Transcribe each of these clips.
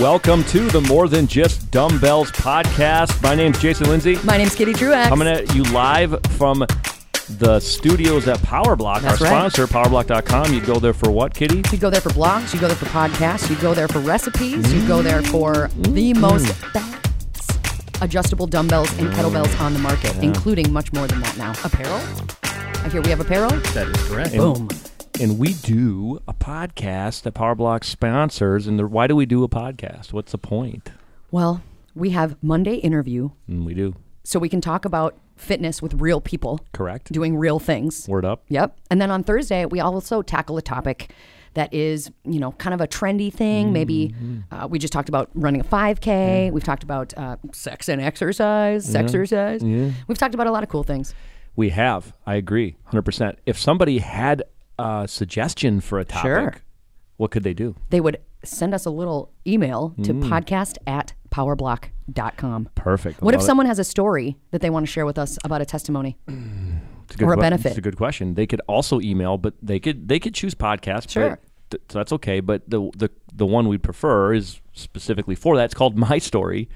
Welcome to the More Than Just Dumbbells podcast. My name's Jason Lindsay. My name's Kitty Truex. Coming at you live from the studios at PowerBlock, That's our right. sponsor, powerblock.com. You go there for what, Kitty? You go there for blogs, you go there for podcasts, you go there for recipes, you go there for the mm-hmm. most badass adjustable dumbbells and kettlebells on the market, including much more than that now. Apparel? I hear we have apparel. That is correct. Boom. And we do a podcast that PowerBlock sponsors. And the, why do we do a podcast? What's the point? Well, we have Monday interview, And we do. so we can talk about fitness with real people Correct. doing real things. Word up. Yep. And then on Thursday, we also tackle a topic that is, you know, kind of a trendy thing. Maybe uh, we just talked about running a 5K. We've talked about uh, sex and exercise, sexercise. We've talked about a lot of cool things. We have. I agree. 100%. If somebody had a suggestion for a topic, Sure. what could they do? They would send us a little email to mm. podcast at powerblock.com. Perfect. I What if love it. someone has a story that they want to share with us about a testimony? It's good or a que- benefit? It's a good question. They could also email, but they could they could choose podcast. Sure. but so that's okay. But the the the one we'd prefer is specifically for that. It's called My Story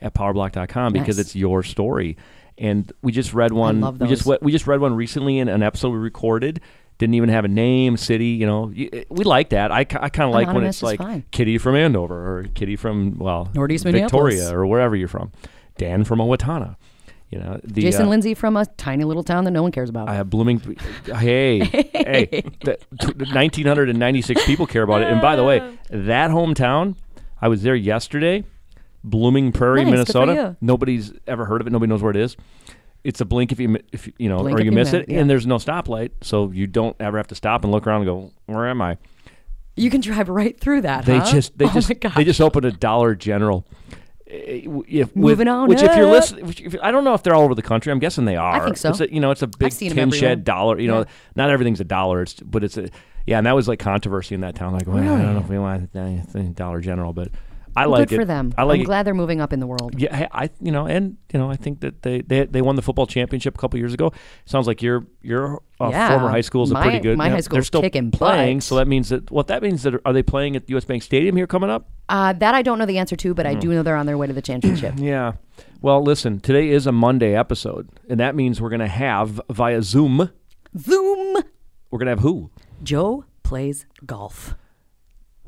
at powerblock.com because Nice. it's your story. And we just read one. love We just those. we just read one recently in an episode we recorded. Didn't even have a name, city. You know, we like that. I, I kind of like when it's like fine. Kitty from Andover or Kitty from well Northeast Victoria or wherever you're from. Dan from Owatonna. You know, the, Jason uh, Lindsay from a tiny little town that no one cares about. I have blooming. Hey, hey, the, t- 1,996 people care about it. And by the way, that hometown, I was there yesterday, Blooming Prairie, Nice, Minnesota. Nobody's ever heard of it. Nobody knows where it is. It's a blink if you if you know Blink or you miss it, yeah. and there's no stoplight, so you don't ever have to stop and look around and go, "Where am I?" you can drive right through that. They huh? just they oh just they just opened a Dollar General. Eh, If, with- Moving on which if you're listening, which if, I don't know if they're all over the country. I'm guessing they are. I think so. It's a, you know, it's a big tin shed dollar. You know, Yeah. not everything's a dollar. It's but it's a yeah, and that was like controversy in that town. Like, well, I don't know if we want a Dollar General, but I Well, like good it for them. I like I'm it. glad they're moving up in the world. Yeah, hey, I you know, and you know, I think that they they, they won the football championship a couple years ago. Sounds like your your uh, Yeah. former high school is a pretty good. my yeah, high they're still kicking playing, butt. so that means that what that means that are they playing at US Bank Stadium here coming up? Uh, that I don't know the answer to, but I Hmm. do know they're on their way to the championship. Yeah. Well, listen, today is a Monday episode, and that means we're going to have via Zoom, Zoom. we're going to have who? Joe plays golf.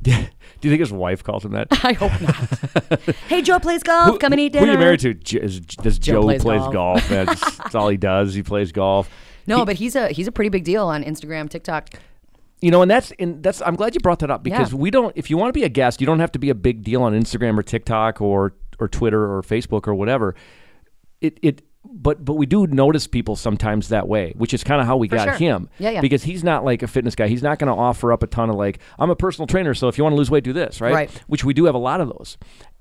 Do you think his wife calls him that? I hope not. hey, Joe plays golf. who, Come and eat Who are you married to? J- is, does Joe, Joe plays, plays golf? golf. That's, that's all he does. He plays golf. No, He- but he's a he's a pretty big deal on Instagram, TikTok. You know, and that's and that's. I'm glad you brought that up because Yeah. we don't. If you want to be a guest, you don't have to be a big deal on Instagram or TikTok or or Twitter or Facebook or whatever. It it. But but we do notice people sometimes that way, which is kind of how we got sure. him. Yeah, yeah. Because he's not like a fitness guy. He's not going to offer up a ton of like, I'm a personal trainer, so if you want to lose weight, do this, right? Right. Which we do have a lot of those.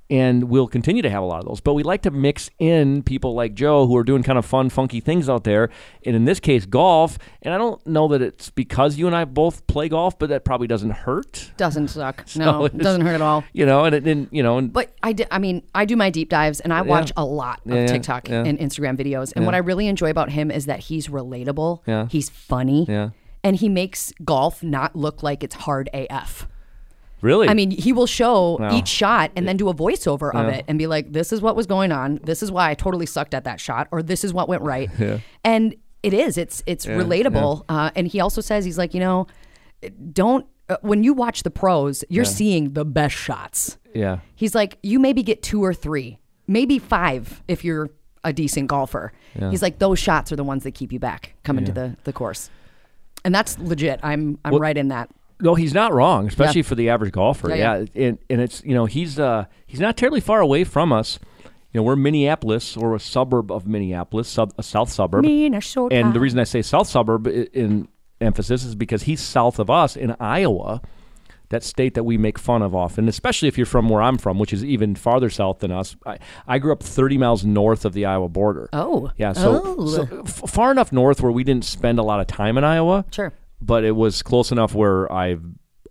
And we'll continue to have a lot of those. But we like to mix in people like Joe who are doing kind of fun, funky things out there. And in this case, golf. And I don't know that it's because you and I both play golf, but that probably doesn't hurt. Doesn't suck. So No, it doesn't hurt at all. You know, and it and you know, and But I, di- I mean, I do my deep dives and I watch a lot of Yeah, yeah, TikTok yeah. and Instagram videos. And what I really enjoy about him is that he's relatable. Yeah. He's funny. Yeah. And he makes golf not look like it's hard AF. Really. I mean, he will show Wow. each shot and then do a voiceover of it and be like, "This is what was going on. This is why I totally sucked at that shot, or this is what went right." And it is. It's it's relatable. Uh, and he also says he's like, you know, don't uh, when you watch the pros, you're seeing the best shots. yeah. He's like, you maybe get two or three, maybe five if you're a decent golfer. He's like, those shots are the ones that keep you back coming to the the course. And that's legit. I'm I'm right in that. No, he's not wrong, especially for the average golfer. Yeah, Yeah, yeah. And, and it's you know he's uh he's not terribly far away from us. You know, we're Minneapolis or a suburb of Minneapolis, sub, a south suburb. Minnesota. And the reason I say south suburb in emphasis is because he's south of us in Iowa, that state that we make fun of often, especially if you're from where I'm from, which is even farther south than us. I, I grew up 30 miles north of the Iowa border. Oh. Yeah, so, Oh. so f- far enough north where we didn't spend a lot of time in Iowa Sure. But it was close enough where I've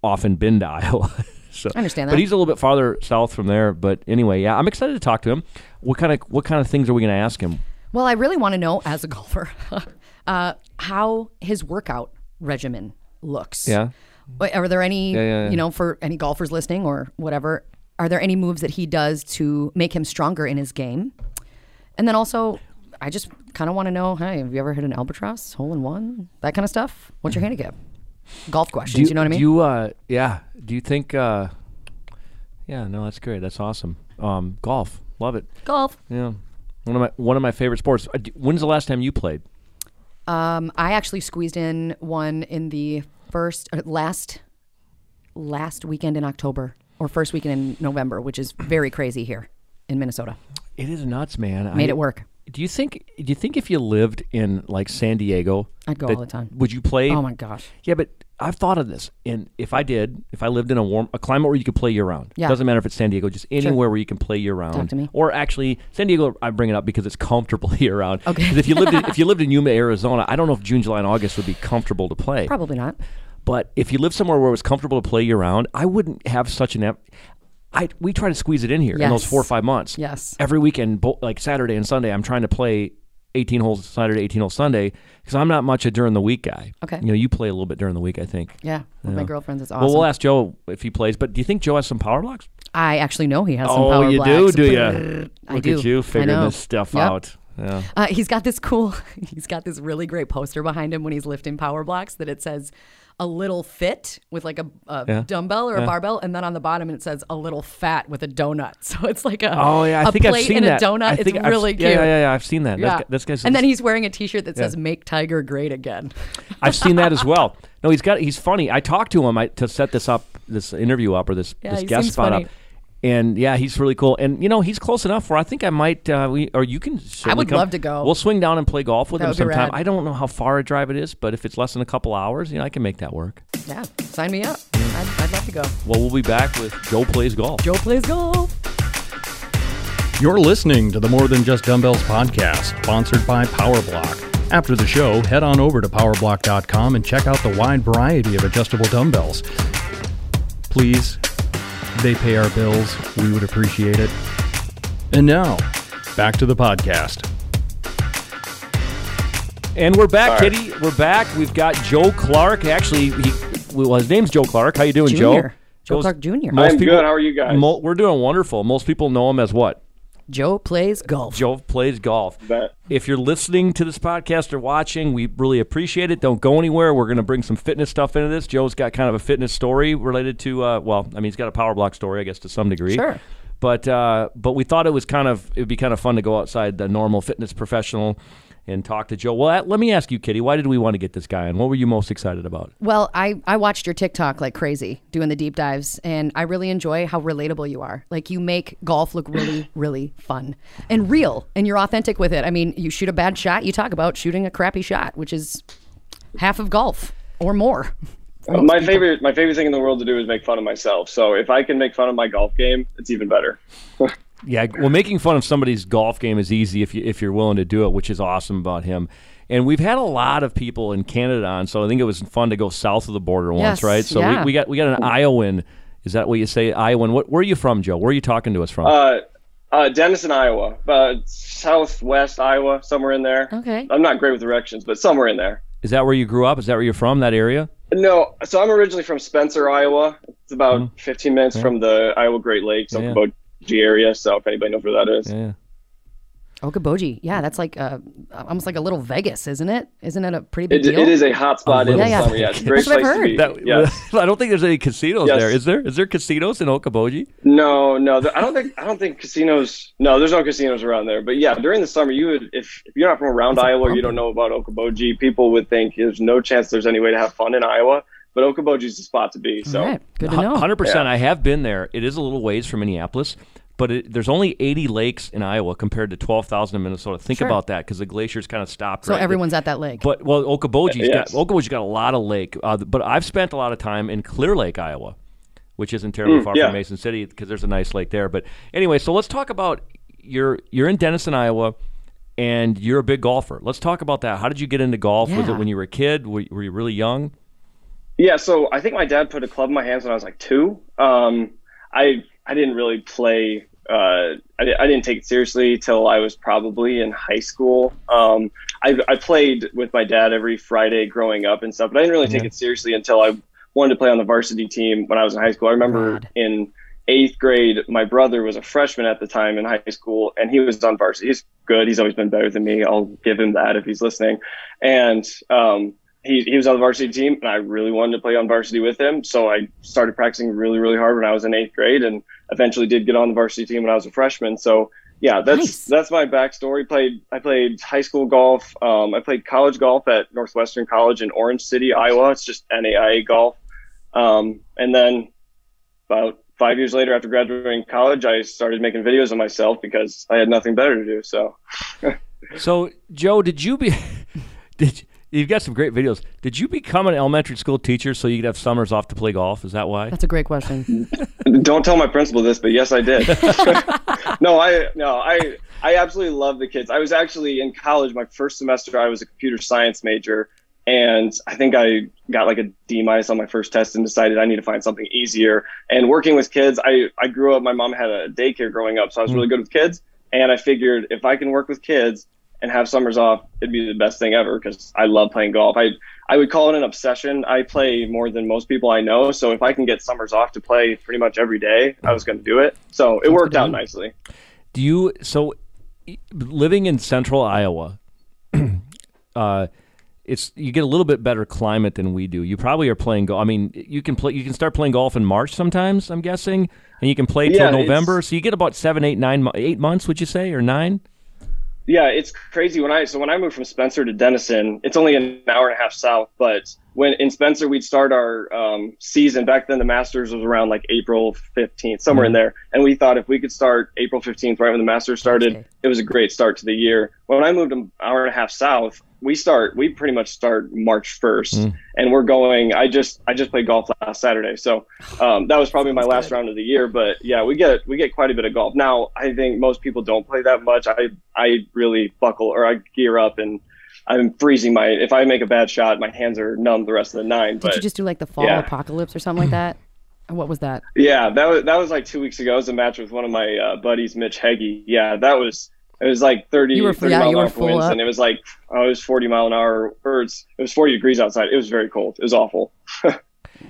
often been to Iowa. so I understand that. But he's a little bit farther south from there. But anyway, yeah, I'm excited to talk to him. What kind of what kind of things are we going to ask him? Well, I really want to know as a golfer uh, how his workout regimen looks. Yeah. Are there any, yeah, yeah. you know, for any golfers listening or whatever, are there any moves that he does to make him stronger in his game? And then also, I just kind of want to know, hey, have you ever hit an albatross hole in one? That kind of stuff. What's your handicap? Golf questions. you, know what I mean? Do you, uh, yeah. Do you think? Uh, yeah, no, that's great. That's awesome. Um, golf, love it. Golf. Yeah, one of my one of my favorite sports. Uh, When's the last time you played? Um, I actually squeezed in one in the first uh, last last weekend in October or first weekend in November, which is very crazy here in Minnesota. It is nuts, man. Made I- it work. Do you think? Do you think if you lived in like San Diego, I'd go that- all the time. Would you play? Oh my gosh. Yeah, but I've thought of this, and if I did, if I lived in a warm, a climate where you could play year round, Yeah. doesn't matter if it's San Diego, just anywhere where you can play year round. Talk to me. Or actually, San Diego, I bring it up because it's comfortable year round. Okay. if you lived in, if you lived in Yuma, Arizona, I don't know if June, July, and August would be comfortable to play. Probably not. But if you live somewhere where it was comfortable to play year round, I wouldn't have such an. I we try to squeeze it in here in those four or five months. Yes. Every weekend, bo- like Saturday and Sunday, I'm trying to play 18 holes Saturday, 18 holes Sunday because I'm not much a during the week guy. Okay. You know, you play a little bit during the week, I think. Yeah. With my girlfriends, it's awesome. Well, we'll ask Joe if he plays. But do you think Joe has some power blocks? I actually know he has some oh, power you do, do you? I Look do. at you figuring this stuff Yep. out. Yeah. Uh, he's got this cool. He's got this really great poster behind him when he's lifting power blocks that it says a little fit with like a, a Yeah. dumbbell or a barbell, and then on the bottom it says a little fat with a donut. So it's like a Oh yeah, I think plate I've seen and that. a donut. It's I've- really yeah, cute. Yeah, yeah, yeah. I've seen that. Yeah. This, guy- this guy's and then he's wearing a T-shirt that says "Make Tiger Great Again." I've seen that as well. No, he's got. He's funny. I talked to him I, to set this up, this interview up, or this Yeah, this guest spot funny. up. And yeah, he's really cool. And you know, he's close enough where I think I might. Uh, we or you can. I would come. love to go. We'll swing down and play golf with That him sometime. I don't know how far a drive it is, but if it's less than a couple hours, you know, I can make that work. yeah, sign me up. I'd, I'd love to go. Well, we'll be back with Joe plays golf. Joe plays golf. You're listening to the More Than Just Dumbbells podcast, sponsored by PowerBlock. After the show, head on over to powerblock.com and check out the wide variety of adjustable dumbbells. Please, they pay our bills. We would appreciate it. And now, back to the podcast. And we're back, All right. Kitty. We're back. We've got Joe Clark. Actually, he well, his name's Joe Clark. How you doing, Joe? Junior. Joe Joe's- Clark Jr. Most I'm people- good. How are you guys? Mo- we're doing wonderful. Most people know him as what? Joe plays golf. Joe plays golf. Bet. If you're listening to this podcast or watching, we really appreciate it. Don't go anywhere. We're going to bring some fitness stuff into this. Joe's got kind of a fitness story related to, uh, well, I mean, he's got a power block story, I guess, to some degree. Sure. But uh, but we thought it was kind of it would be kind of fun to go outside the normal fitness professional and talk to Joe. Well, uh, let me ask you, Kitty, why did we want to get this guy on? What were you most excited about? Well, I, I watched your TikTok like crazy doing the deep dives, and I really enjoy how relatable you are. Like, you make golf look really, really fun and real, and you're authentic with it. I mean, you shoot a bad shot, you talk about shooting a crappy shot, which is half of golf or more. my favorite, my favorite thing in the world to do is make fun of myself. So if I can make fun of my golf game, it's even better. Yeah, well, making fun of somebody's golf game is easy if you if you're willing to do it, which is awesome about him. And we've had a lot of people in Canada on, so I think it was fun to go south of the border once, Yes, right? So yeah. we, we got we got an Iowan. Is that what you say, Iowan? What, where are you from, Joe? Where are you talking to us from? Uh, uh, Denison, Iowa, uh, southwest Iowa, somewhere in there. Okay. I'm not great with directions, but somewhere in there. is that where you grew up? Is that where you're from? That area? No, so I'm originally from Spencer, Iowa. It's about 15 minutes from the Iowa Great Lakes, Mm-hmm. Yeah. Okoboji area. So if anybody knows where that is, Yeah. Okoboji, yeah, that's like uh, almost like a little Vegas, isn't it? Isn't it a pretty big it, deal? it is a hot spot in little the Yeah, yeah. summer. Yeah, it's a great I've place to be. That, yes. I don't think there's any casinos Yes. there. Is there? Is there casinos in Okoboji? No, no, there- I don't think I don't think casinos. No, there's no casinos around there. But yeah, during the summer, you would if, if you're not from around That's a Iowa you don't know about Okoboji, people would think there's no chance there's any way to have fun in Iowa. But Okoboji's the spot to be. So All right, good to know. Hundred percent. Yeah. I have been there. It is a little ways from Minneapolis, but it, there's only 80 lakes in Iowa compared to 12,000 in Minnesota. Think Sure. about that because the glaciers kind of stopped. So right? everyone's at that lake. But well, Okoboji's Yes. got Okoboji's got a lot of lake. Uh, but I've spent a lot of time in Clear Lake, Iowa, which isn't terribly Mm, far yeah. from Mason City because there's a nice lake there. But anyway, so let's talk about you're you're in Denison, Iowa. And you're a big golfer. Let's talk about that. How did you get into golf? Was it when you were a kid? Were, were you really young? Yeah, so I think my dad put a club in my hands when I was like two. Um, I I didn't really play. Uh, I, I didn't take it seriously till I was probably in high school. Um, I, I played with my dad every Friday growing up and stuff, but I didn't really take Yeah. it seriously until I wanted to play on the varsity team when I was in high school. I remember Rad. in eighth grade, my brother was a freshman at the time in high school, and he was on varsity. He's good. He's always been better than me. I'll give him that if he's listening. And um, he, he was on the varsity team, and I really wanted to play on varsity with him. So I started practicing really, really hard when I was in eighth grade, and eventually did get on the varsity team when I was a freshman. So yeah, that's Nice. that's my backstory. Played I played high school golf. Um, I played college golf at Northwestern College in Orange City, Iowa. It's just NAIA golf. Um, and then about five years later, after graduating college, I started making videos of myself because I had nothing better to do. So So, Joe, did you be did you- you've got some great videos? Did you become an elementary school teacher so you could have summers off to play golf? Is that why? That's a great question. don't tell my principal this, but yes, I did. no, I no, I I absolutely love the kids. I was actually in college. My first semester, I was a computer science major, and I think I got like a D minus on my first test and decided I need to find something easier. And working with kids, I I grew up. My mom had a daycare growing up, so I was hmm. really good with kids. And I figured if I can work with kids and have summers off, it'd be the best thing ever because I love playing golf. I I would call it an obsession. I play more than most people I know, so if I can get summers off to play pretty much every day, I was going to do it. So it worked out nicely. Do you so living in central Iowa? uh, it's you get a little bit better climate than we do. You probably are playing golf. I mean, you can play. You can start playing golf in March sometimes. I'm guessing, and you can play till Yeah, November. So you get about seven, eight, nine, eight months. Would you say or nine? Yeah, it's crazy when I so when I moved from Spencer to Denison, it's only an hour and a half south. But when in Spencer we'd start our um, season back then, the Masters was around like April fifteenth, somewhere in there, and we thought if we could start April fifteenth, right when the Masters started, Okay. it was a great start to the year. When I moved an hour and a half south, we start we pretty much start March first, and we're going. I just I just played golf last Saturday, so um, that was probably my last round of the year. But yeah, we get we get quite a bit of golf. Now I think most people don't play that much. I I really buckle or I gear up and I'm freezing my. If I make a bad shot, my hands are numb the rest of the nine. Did But you just do like the fall yeah. apocalypse or something like that? What was that? yeah, that was that was like two weeks ago. It was a match with one of my uh, buddies, Mitch Heggie. Yeah, that was. It was like 30, You were- 30 yeah, mile you an hour winds, up. and it was like oh, it was 40 mile an hour, or it's, it was 40 degrees outside. It was very cold. It was awful.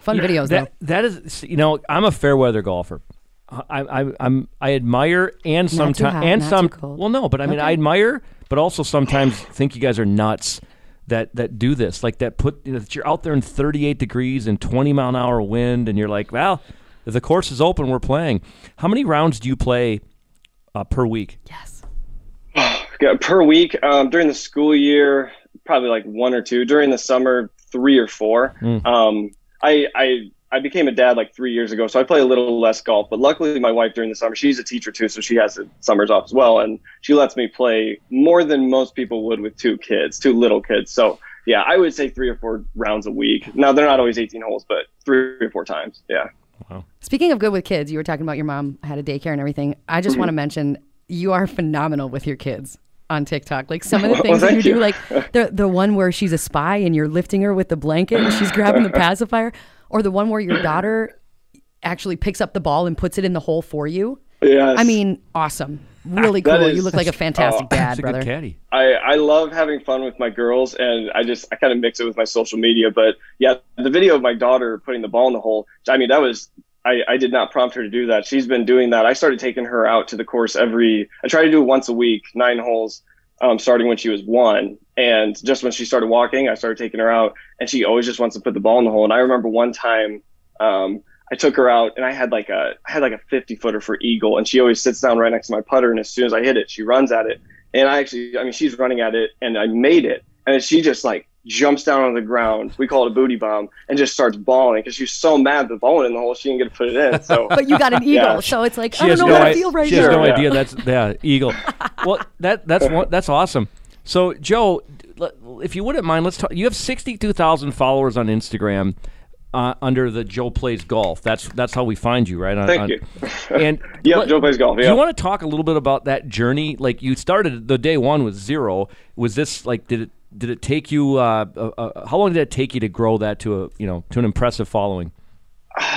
Fun videos though. That that is, you know, I'm a fair weather golfer. I, I I'm I admire and sometimes and not some too cold. well no, but I mean I admire, but also sometimes think you guys are nuts that that do this like that put you know, that you're out there in 38 degrees and 20 mile an hour wind and you're like well if the course is open we're playing. How many rounds do you play uh, per week? yes. Yeah, per week um, during the school year, probably like one or two. During the summer, three or four. Um, I, I I became a dad like three years ago, so I play a little less golf. But luckily, my wife during the summer, she's a teacher too, so she has the summers off as well, and she lets me play more than most people would with two kids, two little kids. So yeah, I would say three or four rounds a week. Now they're not always 18 holes, but three or four times. Yeah. Wow. Speaking of good with kids, you were talking about your mom had a daycare and everything. I Mm-hmm. just want to mention you are phenomenal with your kids on TikTok. Like some of the Well, oh, things that you thank do, like the the one where she's a spy and you're lifting her with the blanket and she's grabbing the pacifier, or the one where your daughter actually picks up the ball and puts it in the hole for you. Yeah. I mean, awesome. Really cool. is- you look like a fantastic oh, dad, a brother. caddy. I, I love having fun with my girls and I just I kind of mix it with my social media. But yeah, the video of my daughter putting the ball in the hole, I mean that was I, I did not prompt her to do that. She's been doing that. I started taking her out to the course every I try to do it once a week, nine holes, um, starting when she was one. And just when she started walking, I started taking her out and she always just wants to put the ball in the hole. And I remember one time um, I took her out and I had like a I had like a 50 footer for eagle and she always sits down right next to my putter and as soon as I hit it she runs at it and I actually I mean she's running at it and I made it and she just like jumps down on the ground we call it a booty bomb and just starts bawling because she's so mad the ball went in the hole she didn't get to put it in so But you got an eagle, Yeah. so it's like She I don't has know no what I idea. feel right she now. has no yeah. idea that's yeah eagle. well, that that's one, that's awesome. So Joe, if you wouldn't mind, let's talk. You have sixty two thousand followers on Instagram. Uh, under the Joe plays golf. That's that's how we find you, right? On, Thank on- you. And Yep, let- Joe plays golf, Do you want to talk a little bit about that journey? Like you started the day one with zero. Was this like did it did it take you? Uh, uh, uh, how long did it take you to grow that to a you know to an impressive following?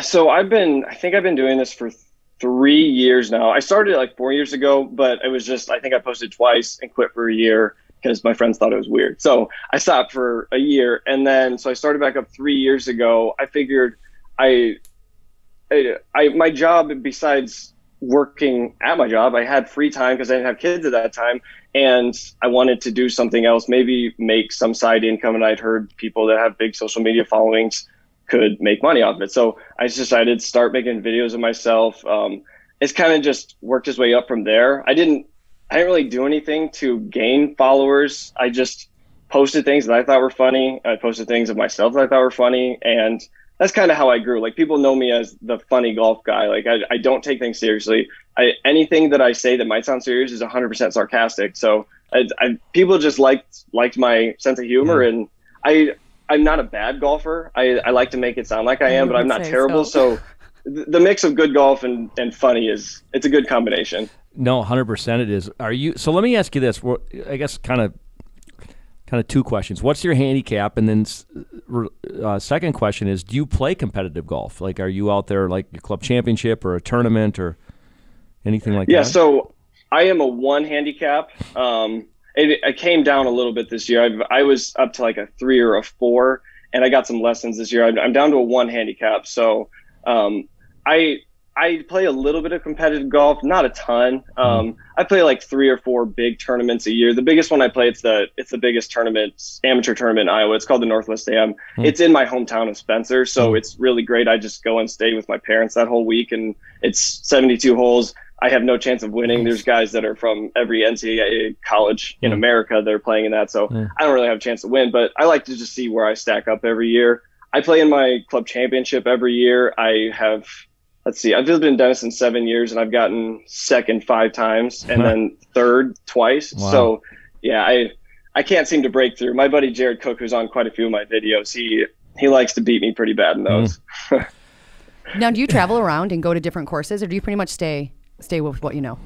so I've been I think I've been doing this for three years now. I started like four years ago, but it was just I think I posted twice and quit for a year because my friends thought it was weird. So I stopped for a year and then so I started back up three years ago. I figured I I, I my job besides working at my job, I had free time because I didn't have kids at that time, and I wanted to do something else, maybe make some side income. And I'd heard people that have big social media followings could make money off of it, so I decided to start making videos of myself. Um, it's kind of just worked its way up from there. I didn't I didn't really do anything to gain followers. I just posted things that I thought were funny. I posted things of myself that I thought were funny, and that's kind of how I grew. Like people know me as the funny golf guy. Like I, I don't take things seriously. I, anything that I say that might sound serious is 100% sarcastic. So I, I, people just liked liked my sense of humor, mm. and I I'm not a bad golfer. I, I like to make it sound like I am, I but I'm not terrible. So. so the mix of good golf and, and funny is it's a good combination. No, hundred percent it is. Are you? So let me ask you this. I guess kind of kind of two questions. What's your handicap? And then uh, second question is, do you play competitive golf? Like, are you out there like a club championship or a tournament or anything like yeah, that? Yeah. So I am a one handicap. Um, it, it, came down a little bit this year. I've, i was up to like a three or a four, and I got some lessons this year. I'm, I'm down to a one handicap. So um, I I play a little bit of competitive golf, not a ton. Um, mm. I play like three or four big tournaments a year. The biggest one I play it's the it's the biggest tournament amateur tournament in Iowa. It's called the Northwest Am. Mm. It's in my hometown of Spencer, so mm. it's really great. I just go and stay with my parents that whole week, and it's 72 holes. I have no chance of winning. There's guys that are from every NCAA college in America that are playing in that, so I don't really have a chance to win. But I like to just see where I stack up every year. I play in my club championship every year. I have let's see, I've lived in Denison seven years and I've gotten second five times and then third twice. Wow. So yeah, I I can't seem to break through. My buddy Jared Cook, who's on quite a few of my videos, he he likes to beat me pretty bad in mm-hmm. those. Mm. now, do you travel around and go to different courses, or do you pretty much stay stay with what you know?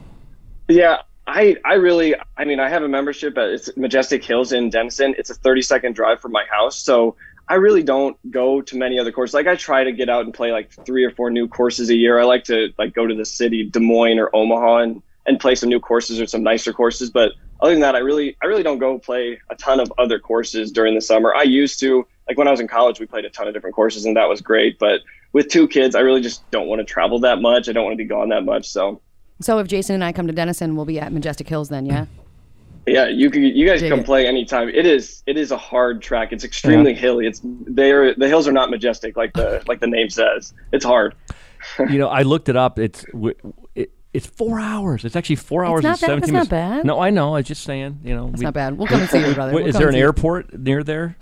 Yeah, I I really I mean I have a membership at it's Majestic Hills in Denison. It's a 30 second drive from my house, so I really don't go to many other courses. Like I try to get out and play like three or four new courses a year. I like to like go to the city, Des Moines or Omaha, and and play some new courses or some nicer courses. But other than that, I really I really don't go play a ton of other courses during the summer. I used to like when I was in college, we played a ton of different courses, and that was great. But with two kids, I really just don't want to travel that much. I don't want to be gone that much. So. So if Jason and I come to Denison, we'll be at Majestic Hills then, yeah. Yeah, you can. You guys Dig can it. play anytime. It is. It is a hard track. It's extremely yeah. hilly. It's there. The hills are not majestic like the like the name says. It's hard. you know, I looked it up. It's it, it's four hours. It's actually four hours and seventeen minutes. That's not bad. No, I know. I was just saying. You know, it's not bad. We'll come and see you, brother. We'll is there an airport near there?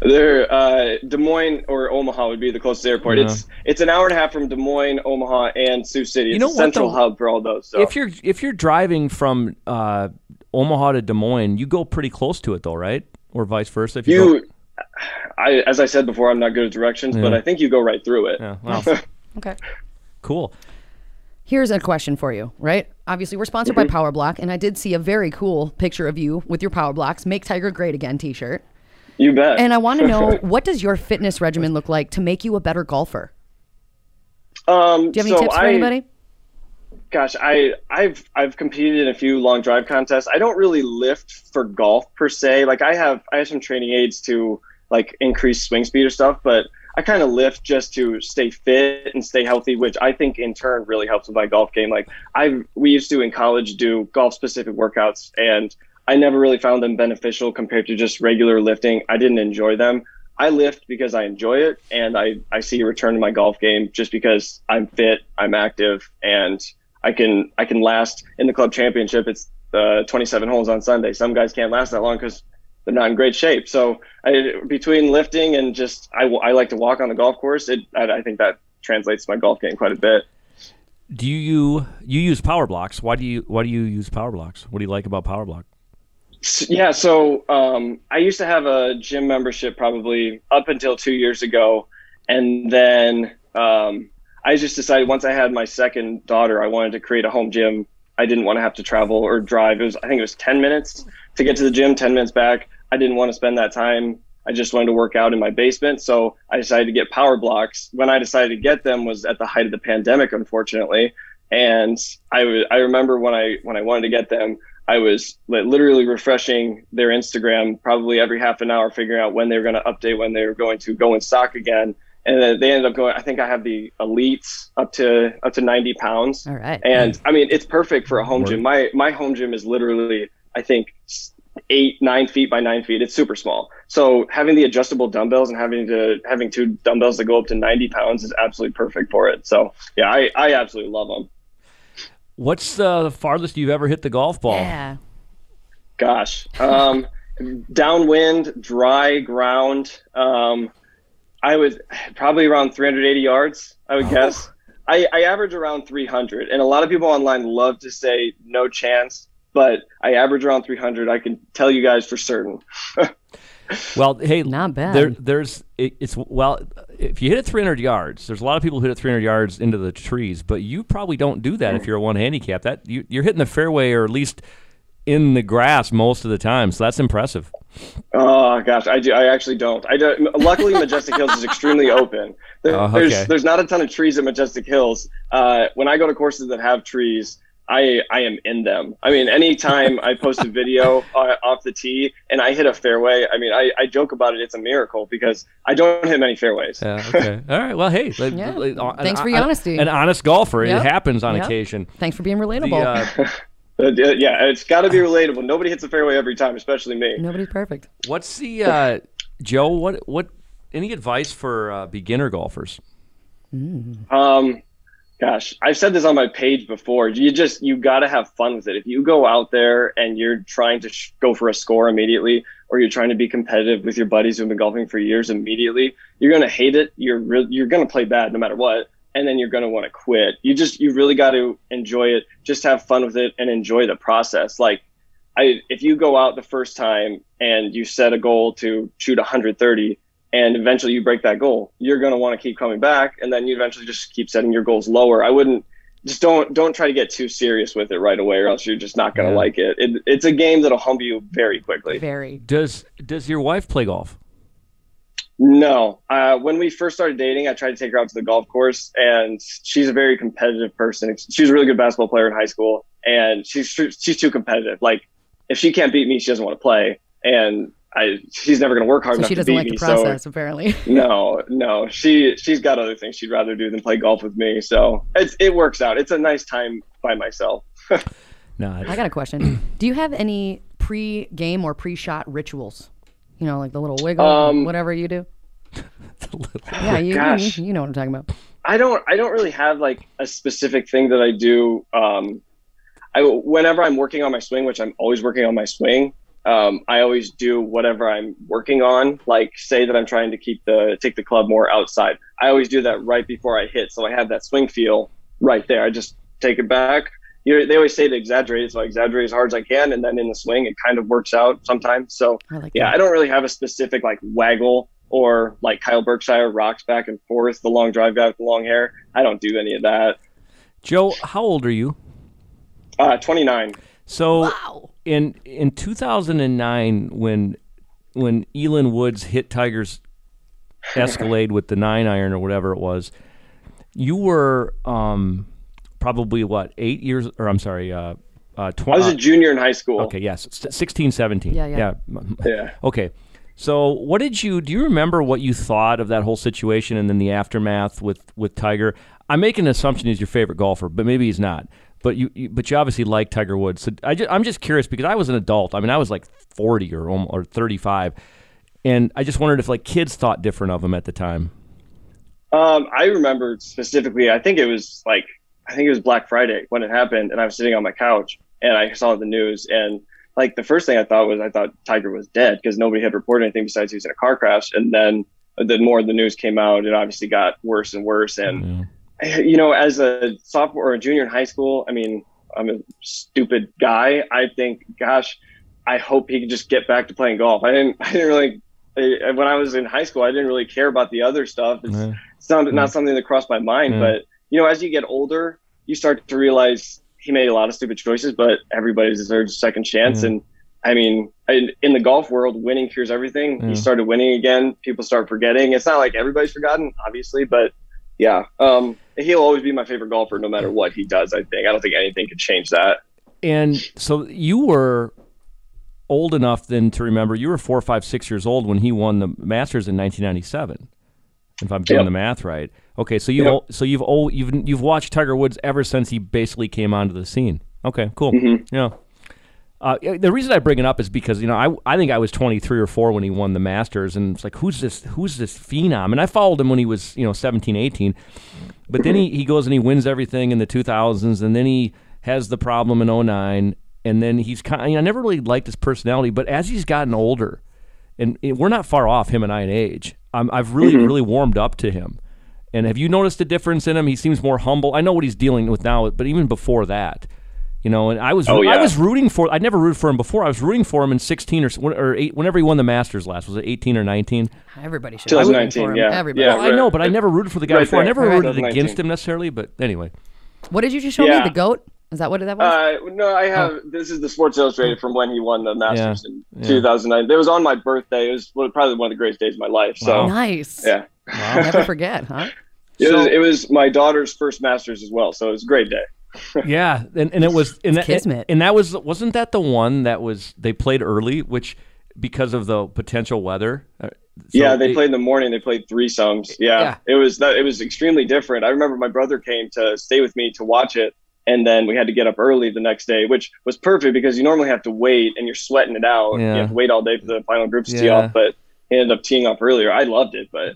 There, uh, Des Moines or Omaha would be the closest airport. Yeah. It's it's an hour and a half from Des Moines, Omaha, and Sioux City. It's you know a central hub for all those. So. If you're if you're driving from uh, Omaha to Des Moines, you go pretty close to it though, right? Or vice versa. If you, you go... I, as I said before, I'm not good at directions, yeah. but I think you go right through it. Yeah. Wow. okay. Cool. Here's a question for you, right? Obviously, we're sponsored mm-hmm. by Power Block, and I did see a very cool picture of you with your Power Blocks "Make Tiger Great Again" T-shirt. You bet. And I want to know what does your fitness regimen look like to make you a better golfer? Um, Do you have any so tips for I, anybody? Gosh, I I've I've competed in a few long drive contests. I don't really lift for golf per se. Like I have I have some training aids to like increase swing speed or stuff, but I kind of lift just to stay fit and stay healthy, which I think in turn really helps with my golf game. Like I we used to in college do golf specific workouts and I never really found them beneficial compared to just regular lifting. I didn't enjoy them. I lift because I enjoy it and I, I see a return to my golf game just because I'm fit, I'm active, and I can I can last in the club championship. It's uh, 27 holes on Sunday. Some guys can't last that long because they're not in great shape. So I, between lifting and just I, I like to walk on the golf course. It I, I think that translates to my golf game quite a bit. Do you you use power blocks? Why do you why do you use power blocks? What do you like about power block? Yeah, so um, I used to have a gym membership probably up until two years ago, and then um, I just decided once I had my second daughter, I wanted to create a home gym. I didn't want to have to travel or drive. It was I think it was 10 minutes to get to the gym, 10 minutes back. I didn't want to spend that time. I just wanted to work out in my basement, so I decided to get power blocks. When I decided to get them was at the height of the pandemic, unfortunately. And I, w- I remember when I when I wanted to get them, I was literally refreshing their Instagram probably every half an hour, figuring out when they were going to update, when they were going to go in stock again and then they ended up going. I think I have the elites up to up to 90 pounds. All right. And I mean, it's perfect for a home gym. My my home gym is literally, I think, eight nine feet by nine feet. It's super small. So having the adjustable dumbbells and having to having two dumbbells that go up to 90 pounds is absolutely perfect for it. So yeah, I I absolutely love them. What's the farthest you've ever hit the golf ball? yeah. Gosh, um, downwind, dry ground. Um, I was probably around 380 yards. I would oh. guess. I, I average around 300, and a lot of people online love to say no chance, but I average around 300. I can tell you guys for certain. Well, hey, Not bad. There, there's it, it's well, if you hit it 300 yards, there's a lot of people who hit it 300 yards into the trees, but you probably don't do that if you're a one handicap. That you, you're hitting the fairway or at least in the grass most of the time, so that's impressive. Oh gosh, I do. I actually don't. I don't. Luckily, Majestic Hills is extremely open. There- Oh, There's okay. there's not a ton of trees at Majestic Hills. Uh, when I go to courses that have trees, I I am in them. I mean, anytime I post a video uh, off the tee and I hit a fairway, I mean, I, I joke about it. It's a miracle because I don't hit many fairways. Yeah. Okay. All right. Well, hey. Yeah. like, uh, Thanks for your honesty. An honest golfer. Yep. It happens on Yep. occasion. Thanks for being The, relatable. uh, Uh, yeah, it's got to be relatable. Nobody hits a fairway every time, especially me. Nobody's perfect. what's the uh, Joe? What what? Any advice for uh, beginner golfers? Um, gosh, I've said this on my page before. You just you got to have fun with it. If you go out there and you're trying to sh- go for a score immediately, or you're trying to be competitive with your buddies who've been golfing for years immediately, you're gonna hate it. You're re- you're gonna play bad no matter what, and then you're gonna want to quit. You just you really got to enjoy it. Just have fun with it and enjoy the process. Like. I, if you go out the first time and you set a goal to shoot 130 and eventually you break that goal, you're going to want to keep coming back, and then you eventually just keep setting your goals lower. I wouldn't just don't don't try to get too serious with it right away, or else you're just not going to Yeah. like it. it. It's a game that'll humble you very quickly. Very. Does Does your wife play golf? No, uh, when we first started dating, I tried to take her out to the golf course, and she's a very competitive person. She was a really good basketball player in high school, and she's she's too competitive. Like if she can't beat me, she doesn't want to play, and I she's never going to work hard So enough she to doesn't beat like me. the process, apparently. So no, no, she she's got other things she'd rather do than play golf with me. So it's it works out. It's a nice time by myself. No. I got a question. Do you have any pre-game or pre-shot rituals? You know, like the little wiggle, Um, whatever you do. Yeah, you, gosh. you you know what I'm talking about. I don't I don't really have like a specific thing that I do. Um, I whenever I'm working on my swing, which I'm always working on my swing. Um, I always do whatever I'm working on. Like say that I'm trying to keep the take the club more outside. I always do that right before I hit, so I have that swing feel right there. I just take it back. You know, they always say to exaggerate, so I exaggerate as hard as I can, and then in the swing, it kind of works out sometimes. So I like yeah, that. I don't really have a specific like waggle or like Kyle Berkshire rocks back and forth, the long drive guy with the long hair. I don't do any of that. Joe, how old are you? Uh, 29. So Wow. in in 2009 when when Elin Woods hit Tiger's Escalade with the 9 iron or whatever it was, you were um probably what, 8 years or I'm sorry, uh uh, tw- I was uh, a junior in high school. Okay, yes. s- 16 17. Yeah, yeah. Yeah. Okay. So, what did you do? You remember what you thought of that whole situation, and then the aftermath with with Tiger? I'm making an assumption he's your favorite golfer, but maybe he's not. But you, you but you obviously like Tiger Woods. So I just, I'm just curious because I was an adult. I mean, I was like 40 or almo- or 35, and I just wondered if like kids thought different of him at the time. Um, I remember specifically, I think it was like, I think it was Black Friday when it happened, and I was sitting on my couch and I saw the news. And like the first thing I thought was, I thought Tiger was dead because nobody had reported anything besides he was in a car crash. And then the more the news came out, it obviously got worse and worse. And you know, as a sophomore or a junior in high school, I mean, I'm a stupid guy. I think, gosh, I hope he can just get back to playing golf. I didn't, I didn't really, when I was in high school, I didn't really care about the other stuff. It's, Yeah. it's not, not something that crossed my mind. Yeah. But, you know, as you get older, you start to realize he made a lot of stupid choices, but everybody deserves a second chance. Yeah. And I mean, in, in the golf world, winning cures everything. Yeah. He started winning again. People start forgetting. It's not like everybody's forgotten, obviously, but yeah, um, he'll always be my favorite golfer, no matter what he does. I think I don't think anything could change that. And so you were old enough then to remember you were four, five, six years old when he won the Masters in 1997. If I'm doing Yep. the math right. Okay, so you Yep. so you've you've you've watched Tiger Woods ever since he basically came onto the scene. Okay, cool. Mm-hmm. Yeah. Uh, the reason I bring it up is because you know I, I think I was 23 or 4 when he won the Masters and it's like who's this who's this phenom and I followed him when he was you know 17 18 but then he, he goes and he wins everything in the 2000s and then he has the problem in 09 and then he's kind of, you know, I never really liked his personality but as he's gotten older and we're not far off him and I in age I'm, I've really really warmed up to him and have you noticed a difference in him he seems more humble I know what he's dealing with now but even before that you know, and I was Oh, I was rooting for. I never rooted for him before. I was rooting for him in 16 or or eight, whenever he won the Masters last. Was it 18 or 19? Everybody should. 2019, root yeah. Everybody. Yeah. Well, I know, but I never rooted for the guy Right before. I never Right. rooted against him necessarily. But anyway, What did you just show Yeah. me? The goat? Is that what that was? Uh, no, I have. This is the Sports Illustrated from when he won the Masters Yeah, in yeah. 2009. It was on my birthday. It was probably one of the greatest days of my life. So Wow. nice. yeah, Never forget, huh? it, was, it was my daughter's first Masters as well. So it was a great day. yeah, and, and it was and that, kismet. and that was wasn't that the one that was they played early, which because of the potential weather. uh, so yeah, they it- played in the morning. They played threesomes. Yeah, Yeah. it was that. It was extremely different. I remember my brother came to stay with me to watch it, and then we had to get up early the next day, which was perfect because you normally have to wait and you're sweating it out. Yeah. You have to wait all day for the final groups to tee off, but he ended up teeing off earlier. I loved it, but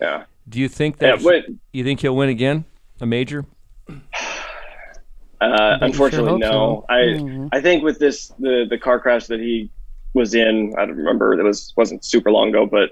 yeah, Do you think yeah. that But you think he'll win again a major? Uh, unfortunately, sure no. so. I Mhm. I think with this the the car crash that he was in, I don't remember. It was wasn't super long ago, but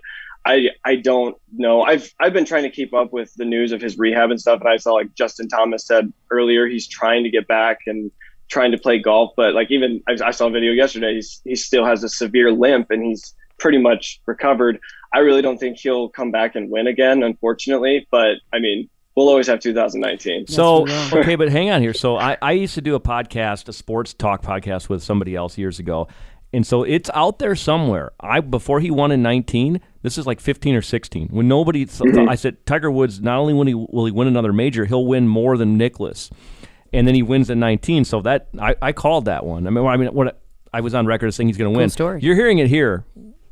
I I don't know. I've I've been trying to keep up with the news of his rehab and stuff, and I saw like Justin Thomas said earlier, he's trying to get back and trying to play golf, but like even I, I saw a video yesterday, he's he still has a severe limp and he's pretty much recovered. I really don't think he'll come back and win again, unfortunately. But I mean, we'll always have 2019. So okay, but hang on here. So I, I used to do a podcast, a sports talk podcast with somebody else years ago, and so it's out there somewhere. I before he won in nineteen, this is like fifteen or sixteen. When nobody, th- mm-hmm. I said Tiger Woods not only will he will he win another major, he'll win more than Nicklaus, and then he wins at nineteen. So that I, I called that one. I mean, I mean, what I was on record as saying he's going to win. story. You're hearing it here.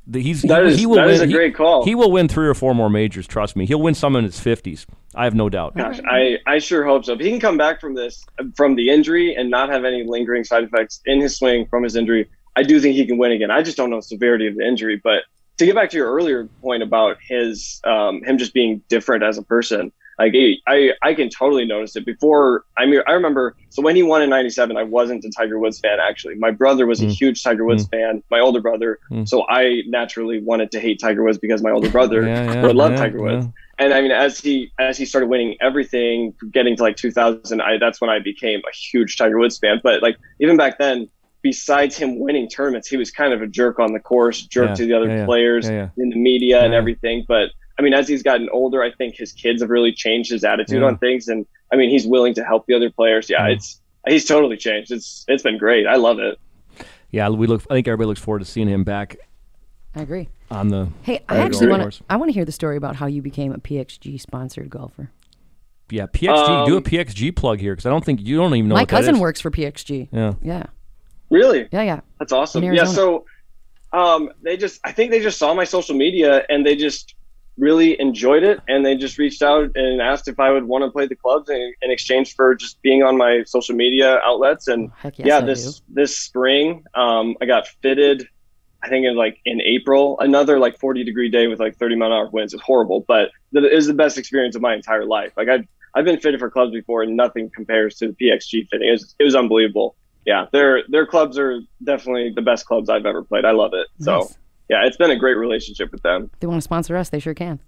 The- He's That he, is- he will that win. is a he- great call. He will win three or four more majors. Trust me. He'll win some in his fifties. I have no doubt. Gosh, I, I sure hope so. If he can come back from this, from the injury, and not have any lingering side effects in his swing from his injury, I do think he can win again. I just don't know the severity of the injury. But to get back to your earlier point about his um, him just being different as a person, like I I can totally notice it. Before I mean, I remember so when he won in '97, I wasn't a Tiger Woods fan. Actually, my brother was a Mm. huge Tiger Woods fan. My older brother, Mm. so I naturally wanted to hate Tiger Woods because my older brother Yeah, yeah, would love yeah, Tiger Woods and I mean, as he as he started winning everything, getting to like 2000, I that's when I became a huge Tiger Woods fan. But like even back then, besides him winning tournaments, he was kind of a jerk on the course, jerk Yeah, to the other yeah, yeah, players yeah, yeah. in the media and everything. But I mean, as he's gotten older, I think his kids have really changed his attitude Yeah. on things, and I mean, he's willing to help the other players. Yeah, Yeah. it's he's totally changed. It's it's been great. I love it. Yeah, we look. I think everybody looks forward to seeing him back I agree. on the. Hey, I I actually want to. I want to hear the story about how you became a PXG sponsored golfer. Yeah, PXG. do a Um, PXG plug here because I don't think you don't even know. My what cousin is. works for PXG. Yeah. Yeah, Really, yeah, yeah. That's awesome. Yeah. So, um, they just, I think they just saw my social media and they just really enjoyed it. And they just reached out and asked if I would want to play the clubs in, in exchange for just being on my social media outlets. And yes, yeah, this, this spring, um, I got fitted, I think in like in April, another like 40 degree day with like 30 mile an hour winds. It's horrible, but it is the best experience of my entire life. Like I, I've been fitted for clubs before and nothing compares to the PXG fitting. It was, it was unbelievable yeah, their their clubs are definitely the best clubs I've ever played. I love it. So yeah, it's been a great relationship with them. If they want to sponsor us, they sure can.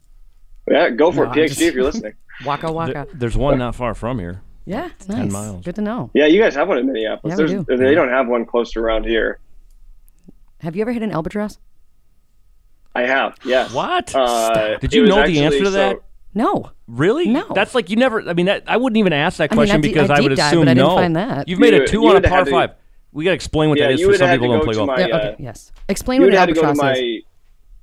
Yeah, go for No, it, I'm PXG just- if you're listening. Waka There- waka. there's one not far from here. Yeah, it's nice. miles. Good to know. Yeah, you guys have one in Minneapolis. Yeah, we do. They don't have one close to around here. Have you ever hit an albatross? I have. Yes. What? Uh, Did you was know the answer to so- that? No. Really? No. That's like you never. I mean, that, I wouldn't even ask that I mean, question I de- because I I would deep dived, assume but I didn't no. find that. You've made You- a two on a par had to- five. We got to explain what Yeah, that is for some people who don't play to golf. my- Yeah, uh, okay. Yes. Explain You what would an have to go to is. my.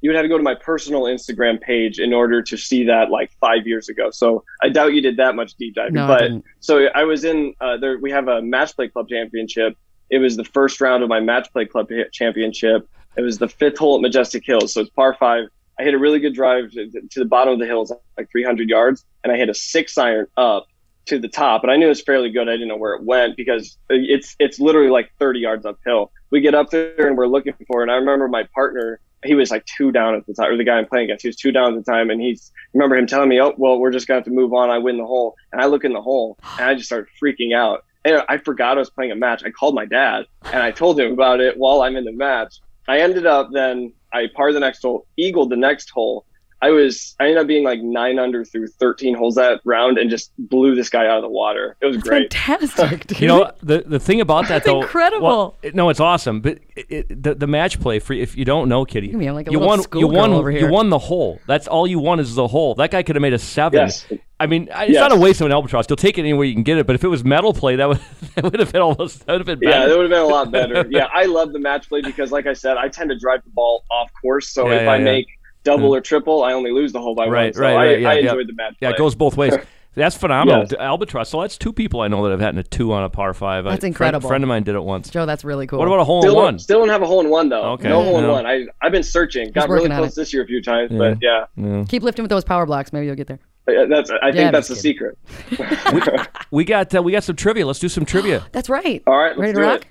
You would have to go to my personal Instagram page in order to see that like five years ago. So I doubt you did that much deep diving. No, I but didn't. so I was in uh, there. We have a match play club championship. It was the first round of my match play club championship. It was the fifth hole at Majestic Hills, so it's par five. I hit a really good drive to, the bottom of the hills, like 300 yards, and I hit a six iron up to the top. And I knew it was fairly good. I didn't know where it went because it's it's literally like 30 yards uphill. We get up there and we're looking for it. And I remember my partner, he was like two down at the time, or the guy I'm playing against, he was two down at the time. And he's remember him telling me, "Oh, well, we're just gonna have to move on. I win the hole." And I look in the hole and I just start freaking out. And I forgot I was playing a match. I called my dad and I told him about it while I'm in the match. I ended up then I par the next hole, eagled the next hole. I was I ended up being like nine under through 13 holes that round and just blew this guy out of the water. It was great. Fantastic, dude. You know the the thing about that though, incredible. well, it- no, it's awesome. But it, it, the the match play for if you don't know, Kitty, Look at like a you won. You won. over You won the hole. That's all you won is the hole. That guy could have made a seven. Yes. I mean, it's Yes. not a waste of an albatross. You'll take it anywhere you can get it. But if it was medal play, that would that would have been almost that would have been Yeah, that would have been a lot better. yeah, I love the match play because, like I said, I tend to drive the ball off course. So Yeah, if yeah, I yeah. make double or triple, I only lose the hole by one. Right, So right, I, yeah, I yeah. enjoyed the match Yeah, play. it goes both ways. That's phenomenal. Yes. Albatross. So that's two people I know that have had a two on a par five. That's incredible. a friend- friend of mine did it once. Joe, that's really cool. What about a hole in Still one? still don't have a hole in one though. Okay, No hole in no. one. I I've been searching. Got really close it. this year a few times, but yeah, Keep lifting with those power blocks. Maybe you'll get there. Uh, that's I think Yeah, that's just the secret. We got uh, we got some trivia. Let's do some trivia. That's right. All right, let's Ready to do rock? it.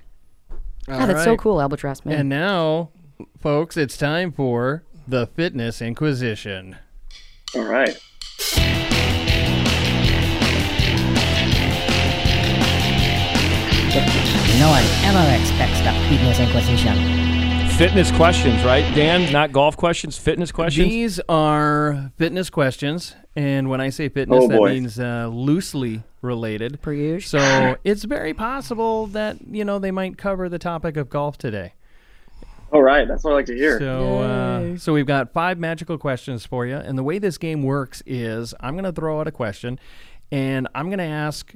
God, that's so cool, Albatross, man. And now, folks, it's time for the Fitness Inquisition. All right. No one ever expects the Fitness Inquisition. Fitness questions, right? Dan, not golf questions. Fitness questions. These are fitness questions, and when I say fitness, Oh, that boy. means uh, loosely related. Per usual. So it's very possible that you know they might cover the topic of golf today. All right. That's what I like to hear. So, uh, so we've got five magical questions for you, and the way this game works is I'm going to throw out a question, and I'm going to ask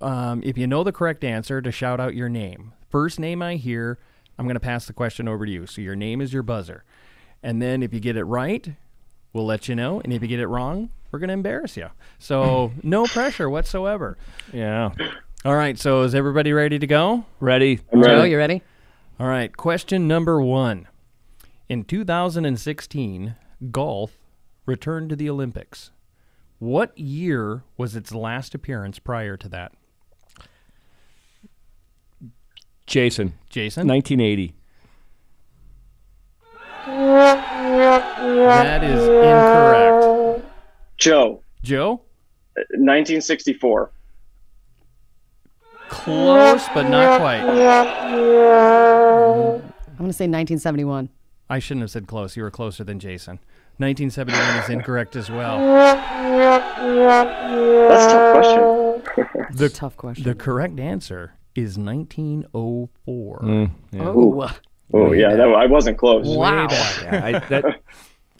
um, if you know the correct answer to shout out your name. First name I hear, I'm going to pass the question over to you. So your name is your buzzer, and then if you get it right, we'll let you know, and if you get it wrong, we're going to embarrass you. So no pressure whatsoever. Yeah. All right. So is everybody ready to go? Ready? I'm Joe, ready. you ready? All right, question number one. In 2016, golf returned to the Olympics. What year was its last appearance prior to that? Jason. Jason? 1980. That is incorrect. Joe, Joe? Uh, 1964. Close, but not quite. I'm going to say 1971. I shouldn't have said close. You were closer than Jason. 1971 is incorrect as well. That's a tough question. That's a tough question. The correct answer is 1904. Mm, yeah. oh, Oh yeah, that, I wasn't close. wow. Yeah, I, that,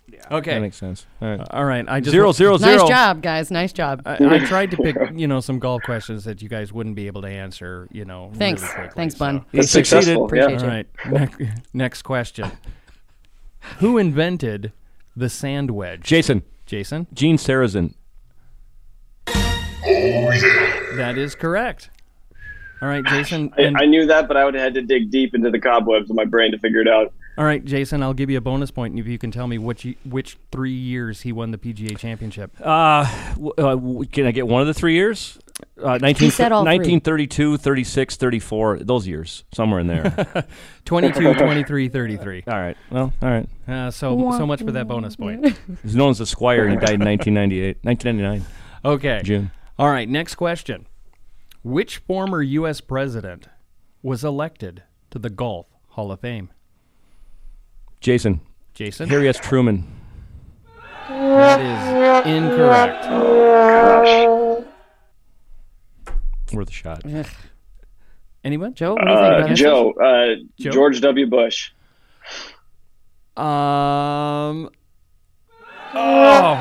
that Okay. That makes sense. All right. All right. I just Zero, zero, Nice zero. job, guys. Nice job. I, I tried to pick, you know, some golf questions that you guys wouldn't be able to answer, you know. Thanks. really quickly, Thanks, so- Bun. He That's succeeded. successful. Appreciate yeah. All right. Ne- next question. Who invented the sand wedge? Jason. Jason? Gene Sarazen. That is correct. All right, Jason. I, and- I knew that, but I would have had to dig deep into the cobwebs of my brain to figure it out. All right, Jason. I'll give you a bonus point if you can tell me which y- which three years he won the PGA Championship. Uh, w- uh, w- can I get one of the three years? Uh, 19, said all three. 1932, 36, 34, those years, somewhere in there. 22, 23, 33. all right. Well, all right. Uh, so so much for that bonus point. He's known as the Squire. He died in 1998, 1999, Okay. June. All right, next question. Which former U.S. president was elected to the Golf Hall of Fame? Jason. Jason? Harry S. Truman. That is incorrect. Gosh. Worth a shot. Anyone? Joe, what do you think? Uh, Joe, uh, Joe? George W. Bush. Um. Oh.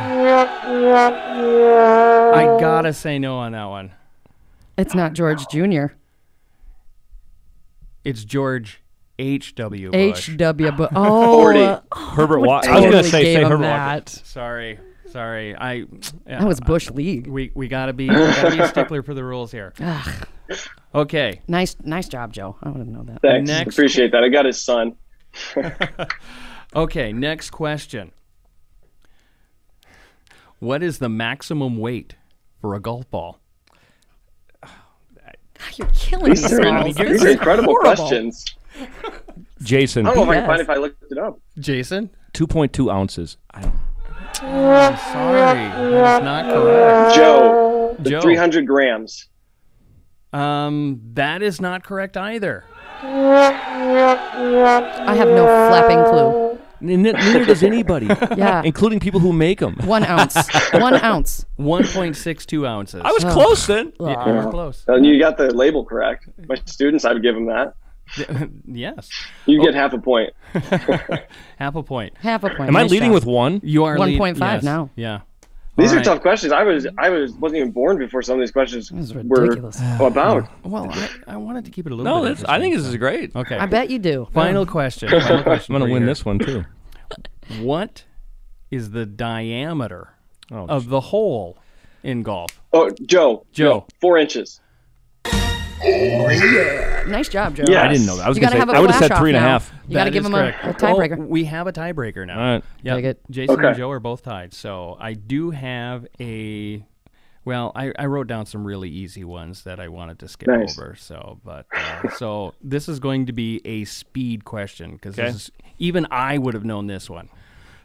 I gotta say no on that one. It's not George Jr. It's George H.W. Bush. H.W. Bush. Oh, 40. uh, Herbert we Walker. I was going to say, say Herbert that. Walker. Sorry, sorry. I. yeah, That was Bush League. We we gotta be gotta be a stickler for the rules here. Okay. Nice, nice job, Joe. I wouldn't know that. Thanks. Next. Appreciate that. I got his son. Okay. Next question. What is the maximum weight for a golf ball? You're killing me, These are, Smalls. these are incredible horrible. questions. Jason, I don't know if I can find it if I looked it up. Jason? 2.2 ounces. I don't, I'm sorry. That's not correct. Joe, the Joe. 300 grams. Um, that is not correct either. I have no flapping clue. N- neither does anybody, Yeah. including people who make them. One ounce. One ounce. 1.62 ounces. I was close then. Yeah, you were close. And you got the label correct. My students, I would give them that. yes. You get oh. half a point. Half a point. Half a point. Am I leading job. with one? You are 1.5 yes. now. Yeah. These All are right. tough questions. I was I was wasn't even born before some of these questions were about. Well, I, I wanted to keep it a little No, bit that's, I think this is great. Okay. I bet you do. Final question. Final question I'm going to win you this one too. What is the diameter Oh, of the hole in golf? Oh, Joe. Joe. Four inches. Nice job, Joe. Yeah. I didn't know that. I was going gotta say, have a I would have said off three and a now. half. You got to give is him a, correct. a tiebreaker. Oh, we have a tiebreaker now. All right. Yep. Take it. Jason Okay. and Joe are both tied. So I do have a. Well, I, I wrote down some really easy ones that I wanted to skip Nice. over. So, but uh, so this is going to be a speed question because Okay. even I would have known this one.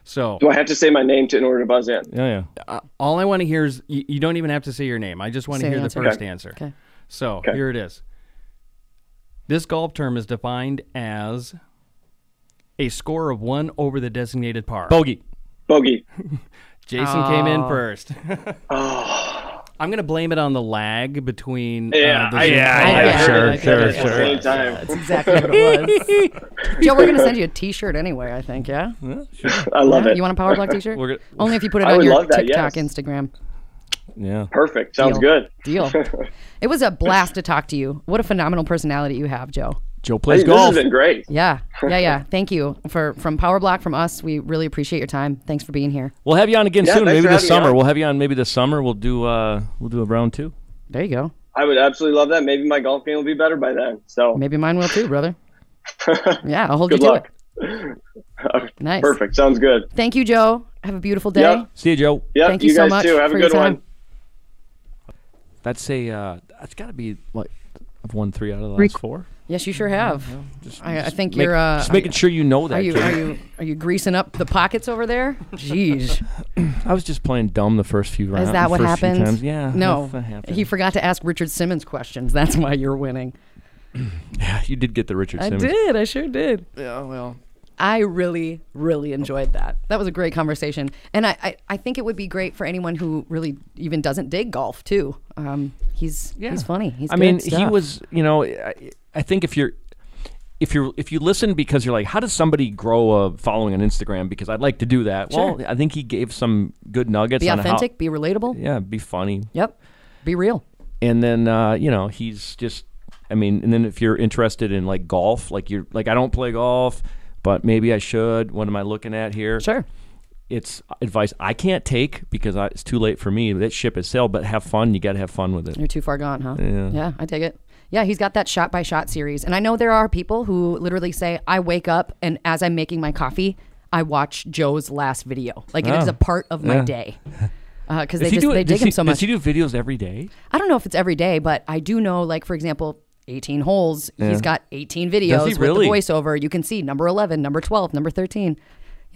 So Do I have to say my name to in order to buzz in? Yeah, yeah. uh, all I want to hear is you, you don't even have to say your name. I just want to hear the the first Okay. answer. Okay. So Okay. here it is. This golf term is defined as a score of one over the designated par. Bogey. Bogey. Jason came in Oh. first. I'm going to blame it on the lag between. Yeah, uh, the I- yeah, yeah, I sure, sure, that's At what the sure. same time. That's exactly what it was. Joe, we're going to send you a T-shirt anyway. I think. Yeah. Sure, I love Yeah? it. You want a Power Block T-shirt? We're. Only if you put it I on your love that, TikTok, yes. Instagram. Yeah. Perfect. Sounds Deal. good. Deal. it was a blast to talk to you. What a phenomenal personality you have, Joe. Joe Hey, plays this has been great. Yeah, yeah, yeah. Thank you for from Power Block from us. We really appreciate your time. Thanks for being here. We'll have you on again Yeah, soon. Maybe this summer. We'll have you on maybe this summer. We'll do uh we'll do a round two. There you go. I would absolutely love that. Maybe my golf game will be better by then. So Maybe mine will too, brother. Yeah, I'll hold good you to luck. it. Nice. Perfect. Sounds good. Thank you, Joe. Have a beautiful day. Yep. See you, Joe. Yep. Thank you you so guys much too. Have for a your good time. one. That's a uh that's got to be like I've won three out of the last four. Yes, you sure have. Just, I, I think make- you're. Uh, just making sure you know that. Are you are you are you greasing up the pockets over there? Jeez, I was just playing dumb the first few rounds. is that what first happened? Yeah. No, happened. he forgot to ask Richard Simmons questions. That's why you're winning. yeah, you did get the Richard Simmons. I did. I sure did. Yeah, well. I really, really enjoyed that. That was a great conversation, and I, I, I think it would be great for anyone who really even doesn't dig golf too. Um, he's he's funny. He's I mean, he was. You know, I, I think if you're. If you're if you listen because you're like, how does somebody grow a following on Instagram? Because I'd like to do that. Sure. Well, I think he gave some good nuggets be authentic, be relatable. Yeah, be funny, Yep, be real. and then uh, you know he's just. I mean, and then if you're interested in like golf, like you're like I don't play golf, but maybe I should. What am I looking at here? Sure. It's advice I can't take because I, it's too late for me. That ship has sailed. But have fun. You got to have fun with it. You're too far gone, huh? Yeah. Yeah, I take it. Yeah, he's got that shot by shot series. And I know there are people who literally say, I wake up and as I'm making my coffee, I watch Joe's last video. Like it is Oh, a ah. part of my yeah. day. Uh, because Does they just it- they dig him so much. Does he do videos every day? I don't know if it's every day, but I do know, like for example, 18 holes. He's got 18 videos with really? the voiceover. You can see number 11, number 12, number 13.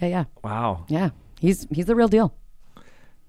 Yeah, yeah, Wow. yeah. He's he's the real deal.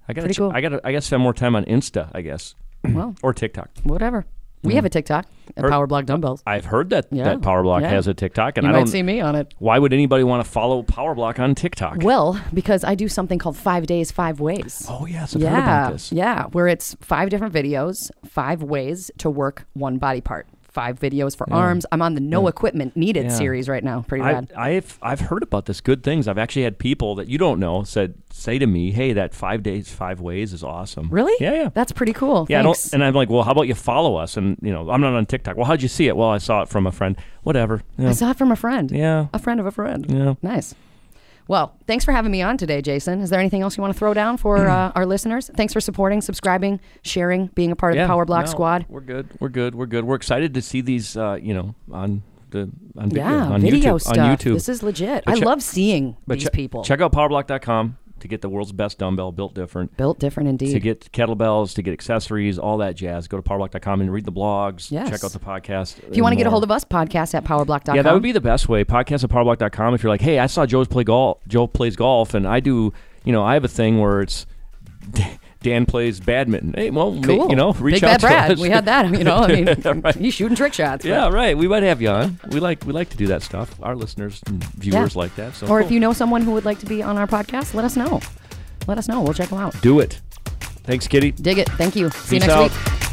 I gotta. Ch- cool. I gotta. I gotta spend more time on Insta. I guess, Well, or TikTok. whatever. We have a TikTok at Power Block Dumbbells. I've heard that Yeah. that Power Block Yeah. has a TikTok, and You I might don't. see me on it. Why would anybody want to follow Power Block on TikTok? Well, because I do something called Five Days, Five Ways. oh yes, I've heard yeah, about this. yeah, where it's five different videos, five ways to work one body part. Five videos for arms. I'm on the no equipment needed Yeah. series right now. Pretty I, rad. I've I've heard about this. Good things. I've actually had people that you don't know said say to me, "Hey, that five days, five ways is awesome." Really? Yeah, yeah. That's pretty cool. Yeah, I don't, and I'm like, well, how about you follow us? And you know, I'm not on TikTok. Well, how'd you see it? Well, I saw it from a friend. Whatever. Yeah. I saw it from a friend. yeah. A friend of a friend. Yeah. Nice. Well, thanks for having me on today, Jason. Is there anything else you want to throw down for uh, our listeners? Thanks for supporting, subscribing, sharing, being a part of yeah. the Power Block No, Squad. We're good. We're good. We're good. We're excited to see these. Uh, you know, on the on video, Yeah, on video YouTube. stuff. On YouTube. This is legit. But I che- love seeing these che- people. Check out powerblock.com. to get the world's best dumbbell built different. Built different indeed. To get kettlebells, to get accessories, all that jazz, go to powerblock.com and read the blogs. Yes. Check out the podcast. if you want to get a hold of us, podcast at powerblock.com. Yeah, that would be the best way. Podcast at powerblock.com. If you're like, hey, I saw Joe's play golf. Joe plays golf, and I do. You know, I have a thing where it's Dan plays badminton. Hey, well, ma- Cool. you know, reach Big out Bad to Brad. us. We had that. You know, I mean, Right. he's shooting trick shots. but- Yeah, right. We might have you on. We like we like to do that stuff. Our listeners and viewers like that. So Or if you know someone who would like to be on our podcast, let us know. Let us know. We'll check them out. do it. Thanks, Kitty. Dig it. Thank you. See you next out. week.